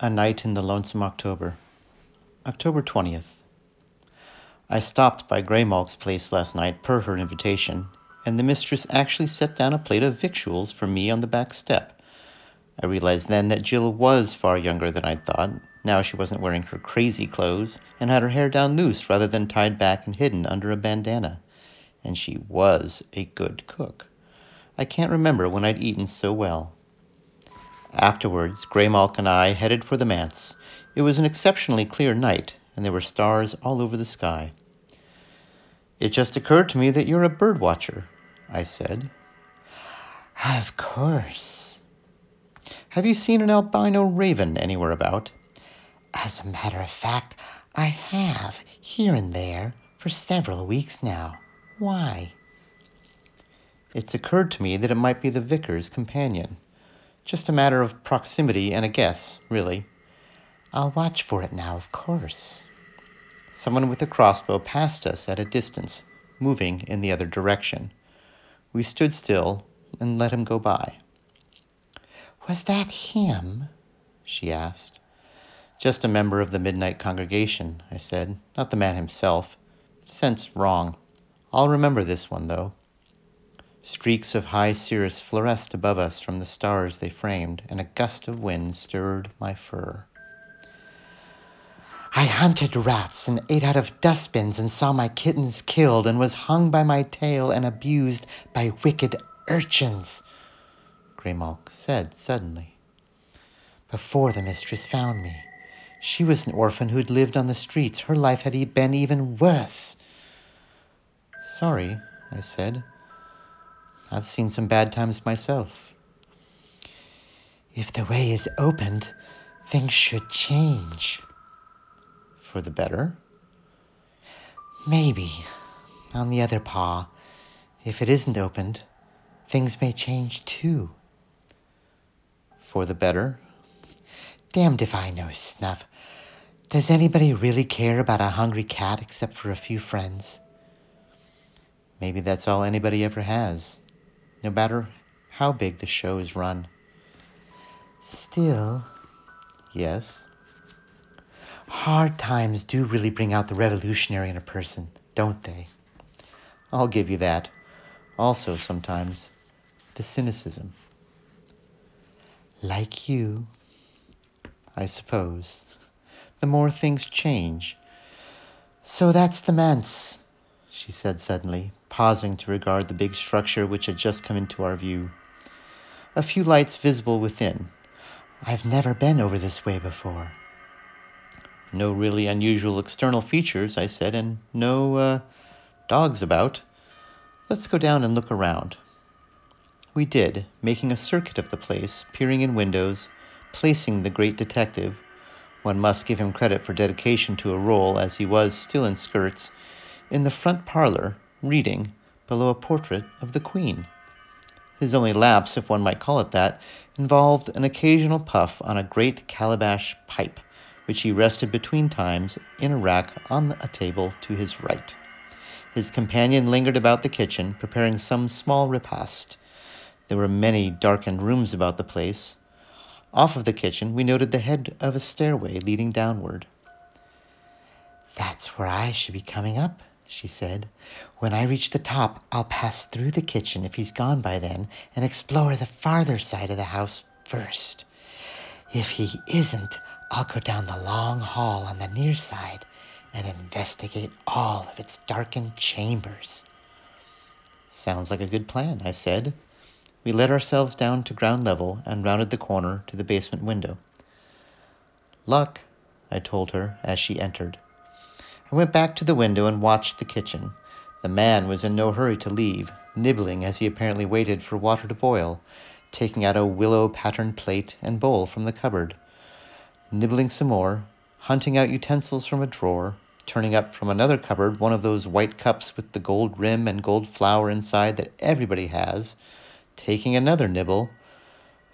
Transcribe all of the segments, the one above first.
A Night in the Lonesome October. October 20th. I stopped by Graymalk's place last night per her invitation, and the mistress actually set down a plate of victuals for me on the back step. I realized then that Jill was far younger than I'd thought. Now she wasn't wearing her crazy clothes and had her hair down loose rather than tied back and hidden under a bandana. And she was a good cook. I can't remember when I'd eaten so well. Afterwards, Graymalk and I headed for the manse. It was an exceptionally clear night, and there were stars all over the sky. It just occurred to me that you're a bird watcher, I said. Of course. Have you seen an albino raven anywhere about? As a matter of fact, I have, here and there, for several weeks now. Why? It's occurred to me that it might be the vicar's companion. Just a matter of proximity and a guess, really. I'll watch for it now, of course. Someone with a crossbow passed us at a distance, moving in the other direction. We stood still and let him go by. Was that him? she asked. Just a member of the midnight congregation, I said, not the man himself. Sense wrong. I'll remember this one, though. Streaks of high cirrus fluoresced above us from the stars they framed, and a gust of wind stirred my fur. I hunted rats and ate out of dustbins and saw my kittens killed and was hung by my tail and abused by wicked urchins, Graymalk said suddenly. Before the mistress found me, she was an orphan who'd lived on the streets. Her life had been even worse. Sorry, I said. I've seen some bad times myself. If the way is opened, things should change. For the better? Maybe. On the other paw, if it isn't opened, things may change too. For the better? Damned if I know, Snuff. Does anybody really care about a hungry cat except for a few friends? Maybe that's all anybody ever has no matter how big the show is run. Still, yes, hard times do really bring out the revolutionary in a person, don't they? I'll give you that. Also, sometimes, the cynicism. Like you. I suppose. The more things change. So that's the manse, she said suddenly, pausing to regard the big structure which had just come into our view. A few lights visible within. I've never been over this way before. No really unusual external features, I said, and no, uh, dogs about. Let's go down and look around. We did, making a circuit of the place, peering in windows, placing the great detective, one must give him credit for dedication to a role as he was still in skirts, in the front parlor, reading, below a portrait of the Queen. His only lapse, if one might call it that, involved an occasional puff on a great calabash pipe, which he rested between times in a rack on a table to his right. His companion lingered about the kitchen, preparing some small repast. There were many darkened rooms about the place. Off of the kitchen, we noted the head of a stairway leading downward. That's where I should be coming up, she said. When I reach the top, I'll pass through the kitchen if he's gone by then and explore the farther side of the house first. If he isn't, I'll go down the long hall on the near side and investigate all of its darkened chambers. Sounds like a good plan, I said. We let ourselves down to ground level and rounded the corner to the basement window. Luck, I told her as she entered. I went back to the window and watched the kitchen. The man was in no hurry to leave, nibbling as he apparently waited for water to boil, taking out a willow patterned plate and bowl from the cupboard, nibbling some more, hunting out utensils from a drawer, turning up from another cupboard one of those white cups with the gold rim and gold flower inside that everybody has, taking another nibble.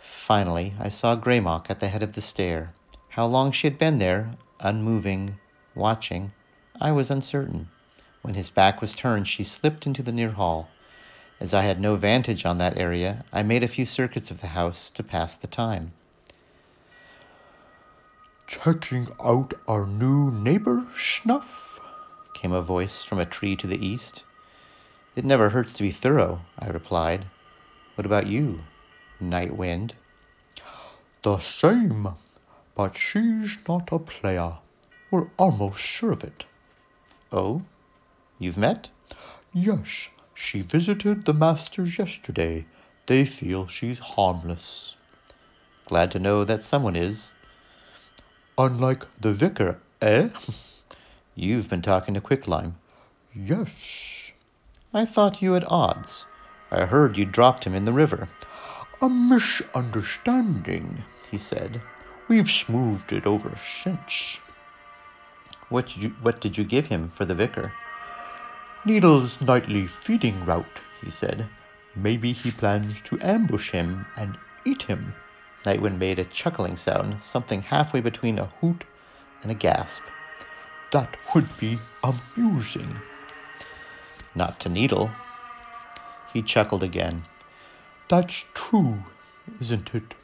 Finally, I saw Graymalk at the head of the stair. How long she had been there, unmoving, watching, I was uncertain. When his back was turned, she slipped into the near hall. As I had no vantage on that area, I made a few circuits of the house to pass the time. Checking out our new neighbor, Snuff? came a voice from a tree to the east. It never hurts to be thorough, I replied. What about you, Nightwind? The same, but she's not a player. We're almost sure of it. Oh? You've met? Yes, she visited the masters yesterday. They feel she's harmless. Glad to know that someone is. Unlike the vicar, eh? You've been talking to Quicklime. Yes. I thought you had odds. I heard you dropped him in the river. A misunderstanding, he said. We've smoothed it over since. What did you, what did you give him for the vicar? Needle's nightly feeding route, he said. Maybe he plans to ambush him and eat him. Nightwind made a chuckling sound, something halfway between a hoot and a gasp. That would be amusing. Not to Needle. He chuckled again. That's true, isn't it?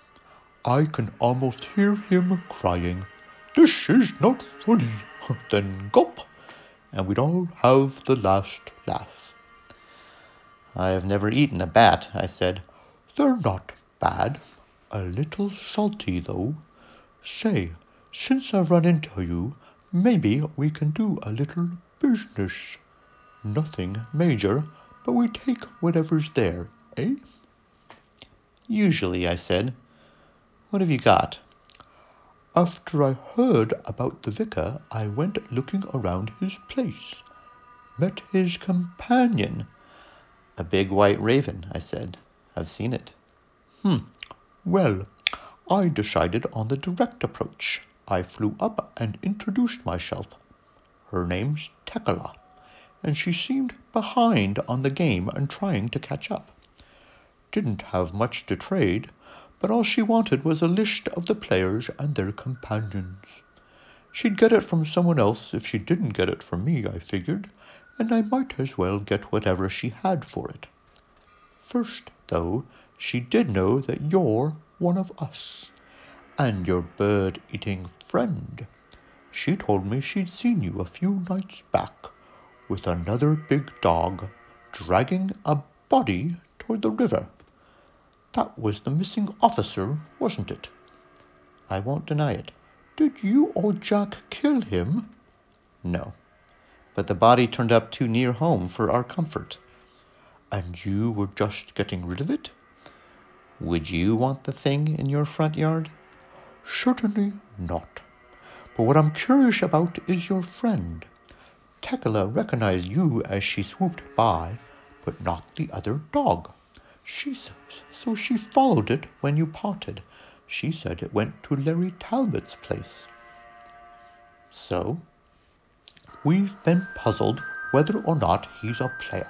I can almost hear him crying, This is not funny. Then gulp, and we'd all have the last laugh. I have never eaten a bat, I said. They're not bad. A little salty, though. Say, since I run into you, maybe we can do a little business. Nothing major, but we take whatever's there, eh? Usually, I said. What have you got? After I heard about the vicar, I went looking around his place. Met his companion. A big white raven, I said. I've seen it. Hmm. Well, I decided on the direct approach. I flew up and introduced myself. Her name's Tekela, and she seemed behind on the game and trying to catch up. Didn't have much to trade, but all she wanted was a list of the players and their companions. She'd get it from someone else if she didn't get it from me, I figured, and I might as well get whatever she had for it. First, though, she did know that you're one of us, and your bird-eating friend. She told me she'd seen you a few nights back with another big dog dragging a body toward the river. That was the missing officer, wasn't it? I won't deny it. Did you or Jack kill him? No, but the body turned up too near home for our comfort. And you were just getting rid of it? Would you want the thing in your front yard? Certainly not. But what I'm curious about is your friend. Tekela recognized you as she swooped by, but not the other dog. She so she followed it when you parted. She said it went to Larry Talbot's place. So? We've been puzzled whether or not he's a player.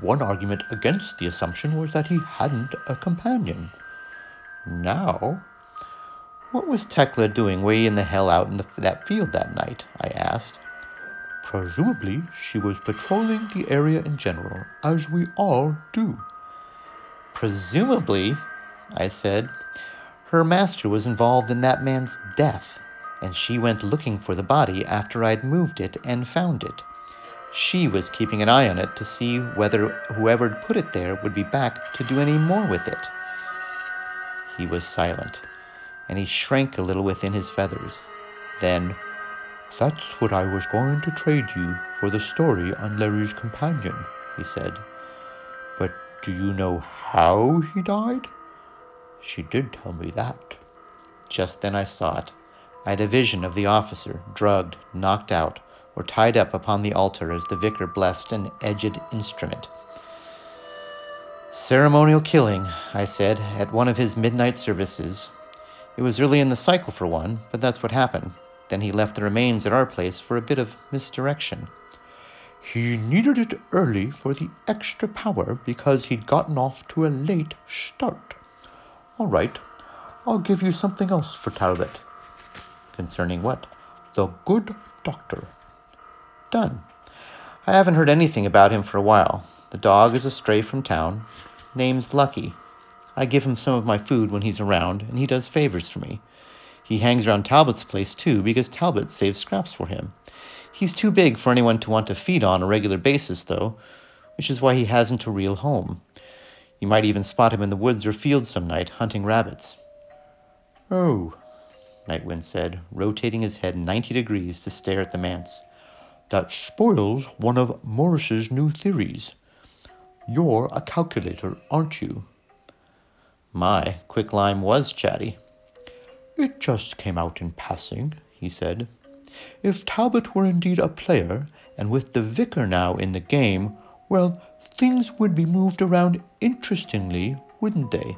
One argument against the assumption was that he hadn't a companion. Now, what was Tekela doing way in the hell out in the, that field that night? I asked. Presumably, she was patrolling the area in general, as we all do. Presumably, I said, her master was involved in that man's death, and she went looking for the body after I'd moved it and found it. She was keeping an eye on it to see whether whoever'd put it there would be back to do any more with it. He was silent, and he shrank a little within his feathers. Then, That's what I was going to trade you for the story on Larry's companion, he said. But do you know how he died? She did tell me that. Just then I saw it. I had a vision of the officer, drugged, knocked out, or tied up upon the altar as the vicar blessed an edged instrument. Ceremonial killing, I said, at one of his midnight services. It was early in the cycle for one, but that's what happened. Then he left the remains at our place for a bit of misdirection. He needed it early for the extra power because he'd gotten off to a late start. All right, I'll give you something else for Talbot. Concerning what? The good doctor. Done. I haven't heard anything about him for a while. The dog is a stray from town. Name's Lucky. I give him some of my food when he's around, and he does favors for me. He hangs around Talbot's place too because Talbot saves scraps for him. He's too big for anyone to want to feed on a regular basis, though, which is why he hasn't a real home. You might even spot him in the woods or fields some night hunting rabbits. Oh, Nightwind said, rotating his head 90 degrees to stare at the manse. That spoils one of Morris's new theories. You're a calculator, aren't you? My, Quicklime was chatty. It just came out in passing, he said. If Talbot were indeed a player, and with the vicar now in the game, well, things would be moved around interestingly, wouldn't they?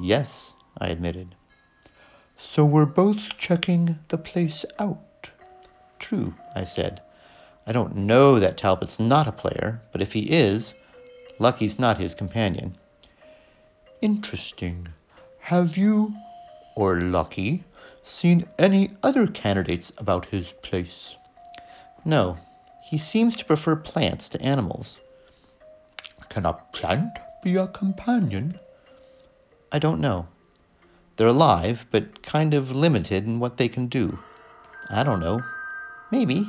Yes, I admitted. So we're both checking the place out. True, I said. I don't know that Talbot's not a player, but if he is, Lucky's not his companion. Interesting. Have you or Lucky seen any other candidates about his place? No, he seems to prefer plants to animals. Can a plant be a companion? I don't know. They're alive, but kind of limited in what they can do. I don't know. Maybe.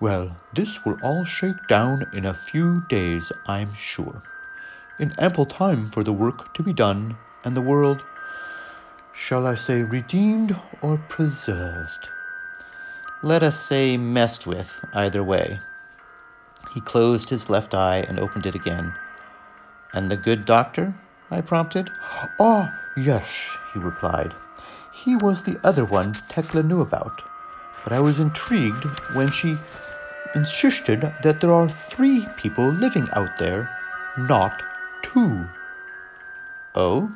Well, this will all shake down in a few days, I'm sure. In ample time for the work to be done and the world shall I say redeemed or preserved? Let us say messed with, either way. He closed his left eye and opened it again. And the good doctor? I prompted. Ah, yes, he replied. He was the other one Tekela knew about, but I was intrigued when she insisted that there are three people living out there, not two. Oh?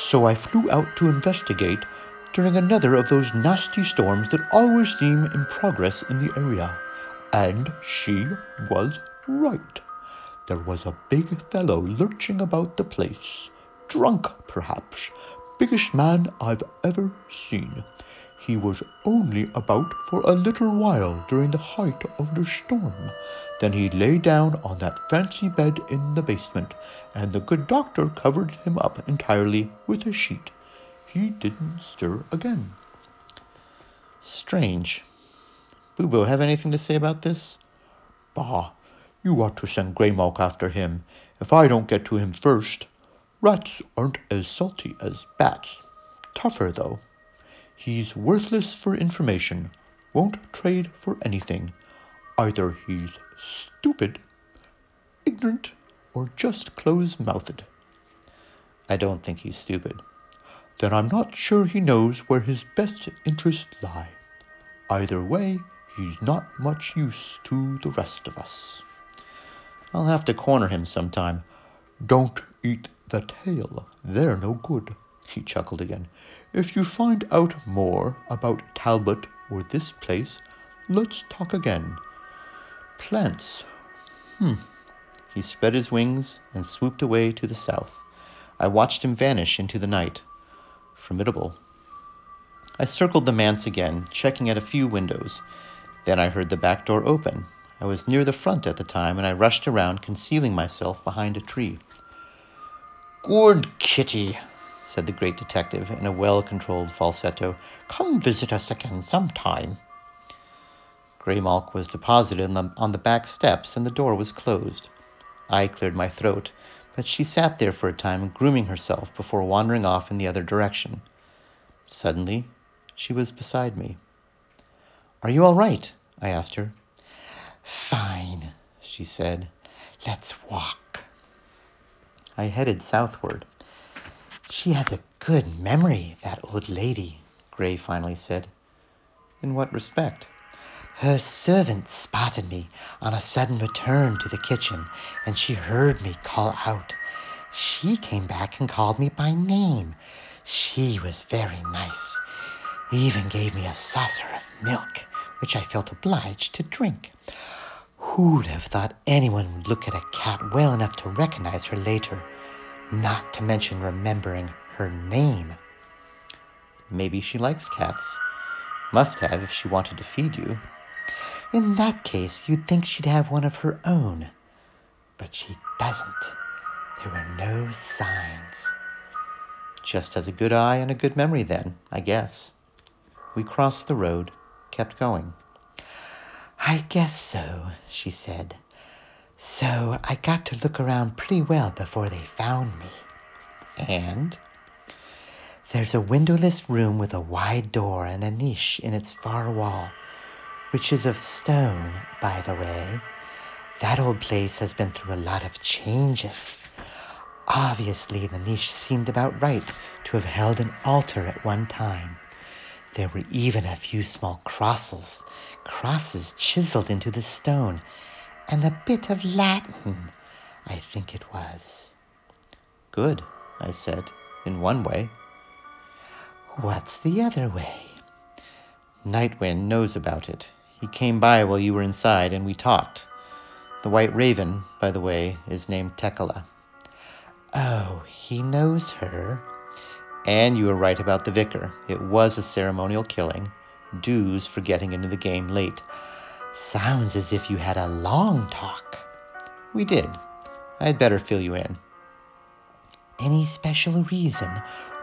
So I flew out to investigate during another of those nasty storms that always seem in progress in the area. And she was right. There was a big fellow lurching about the place, drunk perhaps, biggest man I've ever seen. He was only about for a little while during the height of the storm. Then he lay down on that fancy bed in the basement, and the good doctor covered him up entirely with a sheet. He didn't stir again. Strange. Bubo, have anything to say about this? Bah, you ought to send Graymalk after him, if I don't get to him first. Rats aren't as salty as bats. Tougher, though. He's worthless for information, won't trade for anything. Either he's stupid, ignorant, or just close-mouthed. I don't think he's stupid. Then I'm not sure he knows where his best interests lie. Either way, he's not much use to the rest of us. I'll have to corner him sometime. Don't eat the tail. They're no good. He chuckled again. If you find out more about Talbot or this place, let's talk again. Plants. Hmm. He spread his wings and swooped away to the south. I watched him vanish into the night. Formidable. I circled the manse again, checking at a few windows. Then I heard the back door open. I was near the front at the time, and I rushed around, concealing myself behind a tree. Good Kitty, said the great detective in a well-controlled falsetto. Come visit us again sometime. Graymalk was deposited on the, on the back steps, and the door was closed. I cleared my throat, but she sat there for a time, grooming herself before wandering off in the other direction. Suddenly, she was beside me. Are you all right? I asked her. Fine, she said. Let's walk. I headed southward. She has a good memory, that old lady, Gray finally said. In what respect? Her servant spotted me on a sudden return to the kitchen, and she heard me call out. She came back and called me by name. She was very nice. Even gave me a saucer of milk, which I felt obliged to drink. Who'd have thought anyone would look at a cat well enough to recognize her later? Not to mention remembering her name. Maybe she likes cats. Must have if she wanted to feed you. In that case, you'd think she'd have one of her own. But she doesn't. There were no signs. Just has a good eye and a good memory, then, I guess. We crossed the road, kept going. I guess so, she said. So I got to look around pretty well before they found me. And? There's a windowless room with a wide door and a niche in its far wall, which is of stone, by the way. That old place has been through a lot of changes. Obviously, the niche seemed about right to have held an altar at one time. There were even a few small crosses, crosses chiseled into the stone, and a bit of Latin, hmm. I think it was. Good, I said, in one way. What's the other way? Nightwind knows about it. He came by while you were inside, and we talked. The White Raven, by the way, is named Tekela. Oh, he knows her. And you were right about the vicar. It was a ceremonial killing. Dues for getting into the game late. Sounds as if you had a long talk. We did. I'd better fill you in. Any special reason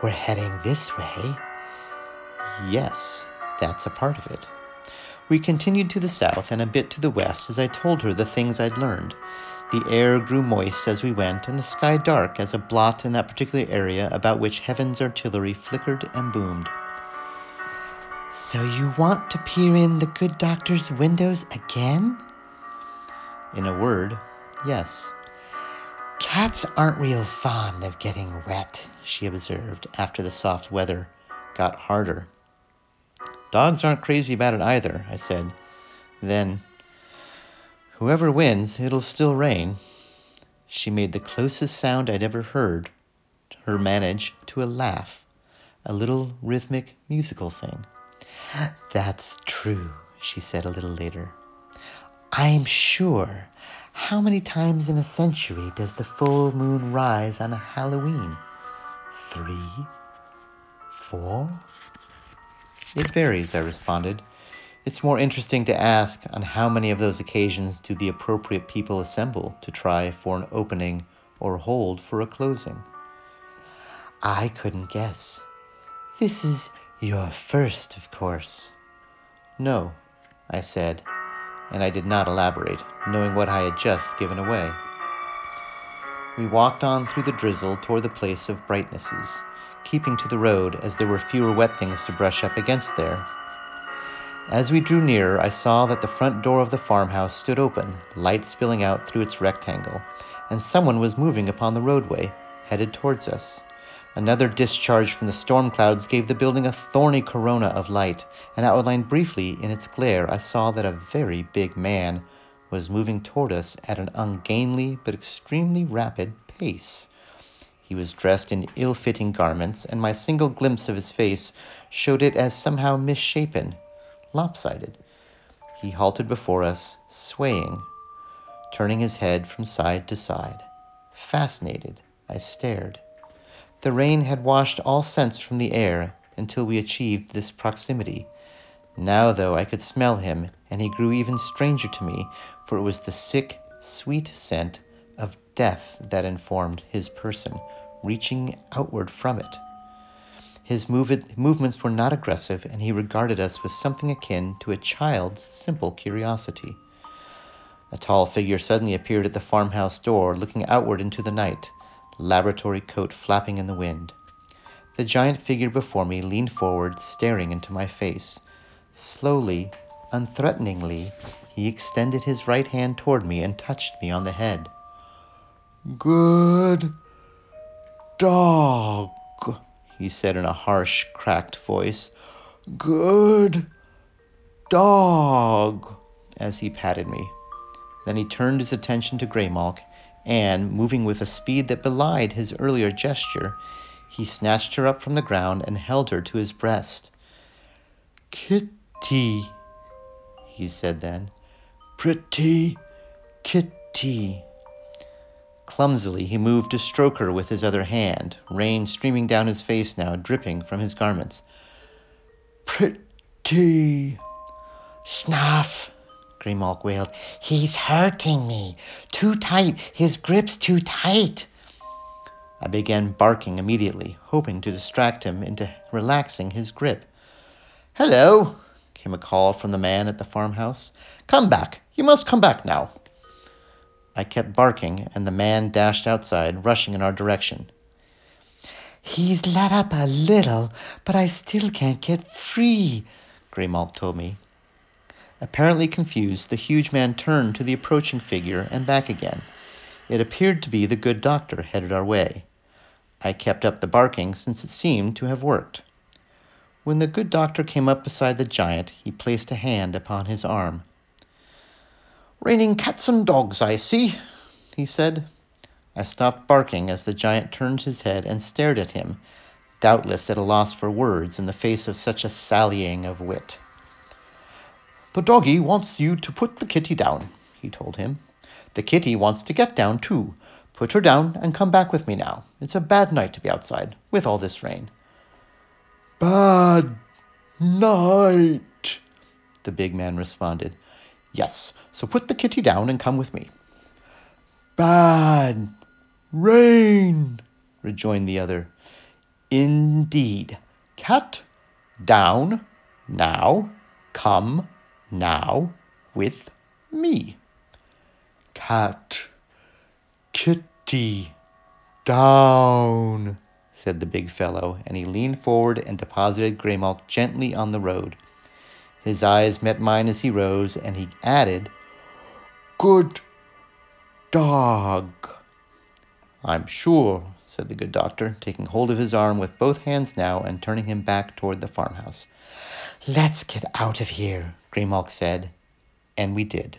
we're heading this way? Yes, that's a part of it. We continued to the south and a bit to the west as I told her the things I'd learned. The air grew moist as we went, and the sky dark as a blot in that particular area about which heaven's artillery flickered and boomed. So you want to peer in the good doctor's windows again? In a word, yes. Cats aren't real fond of getting wet, she observed after the soft weather got harder. Dogs aren't crazy about it either, I said. Then, whoever wins, it'll still rain. She made the closest sound I'd ever heard her manage to a laugh, a little rhythmic musical thing. That's true, she said a little later. I'm sure. How many times in a century does the full moon rise on a Halloween? Three? Four? It varies, I responded. It's more interesting to ask on how many of those occasions do the appropriate people assemble to try for an opening or hold for a closing. I couldn't guess. This is your first, of course. No, I said, and I did not elaborate, knowing what I had just given away. We walked on through the drizzle toward the place of brightnesses, keeping to the road as there were fewer wet things to brush up against there. As we drew nearer, I saw that the front door of the farmhouse stood open, light spilling out through its rectangle, and someone was moving upon the roadway, headed towards us. Another discharge from the storm clouds gave the building a thorny corona of light, and outlined briefly in its glare, I saw that a very big man was moving toward us at an ungainly but extremely rapid pace. He was dressed in ill fitting garments, and my single glimpse of his face showed it as somehow misshapen, lopsided. He halted before us, swaying, turning his head from side to side. Fascinated, I stared. The rain had washed all scents from the air until we achieved this proximity. Now, though, I could smell him, and he grew even stranger to me, for it was the sick, sweet scent of death that informed his person, reaching outward from it. His move- movements were not aggressive, and he regarded us with something akin to a child's simple curiosity. A tall figure suddenly appeared at the farmhouse door, looking outward into the night laboratory coat flapping in the wind. The giant figure before me leaned forward, staring into my face. Slowly, unthreateningly, he extended his right hand toward me and touched me on the head. Good dog, he said in a harsh, cracked voice. Good dog, as he patted me. Then he turned his attention to Graymalk and, moving with a speed that belied his earlier gesture, he snatched her up from the ground and held her to his breast. Kitty, he said then. Pretty kitty. Clumsily, he moved to stroke her with his other hand, rain streaming down his face now, dripping from his garments. Pretty. Snuff, Graymalk wailed. He's hurting me. Too tight. His grip's too tight. I began barking immediately, hoping to distract him into relaxing his grip. Hello, came a call from the man at the farmhouse. Come back. You must come back now. I kept barking, and the man dashed outside, rushing in our direction. He's let up a little, but I still can't get free, Graymalk told me. Apparently confused, the huge man turned to the approaching figure and back again. It appeared to be the good doctor headed our way. I kept up the barking since it seemed to have worked. When the good doctor came up beside the giant, he placed a hand upon his arm. Raining cats and dogs, I see, he said. I stopped barking as the giant turned his head and stared at him, doubtless at a loss for words in the face of such a sallying of wit. The doggy wants you to put the kitty down, he told him. The kitty wants to get down, too. Put her down and come back with me now. It's a bad night to be outside, with all this rain. Bad night, the big man responded. Yes, so put the kitty down and come with me. Bad rain, rejoined the other. Indeed. Cat, down, now, come, now, with me. Cat, kitty, down, said the big fellow, and he leaned forward and deposited Graymalk gently on the road. His eyes met mine as he rose, and he added, Good dog. I'm sure, said the good doctor, taking hold of his arm with both hands now and turning him back toward the farmhouse. Let's get out of here, Graymalk said, and we did.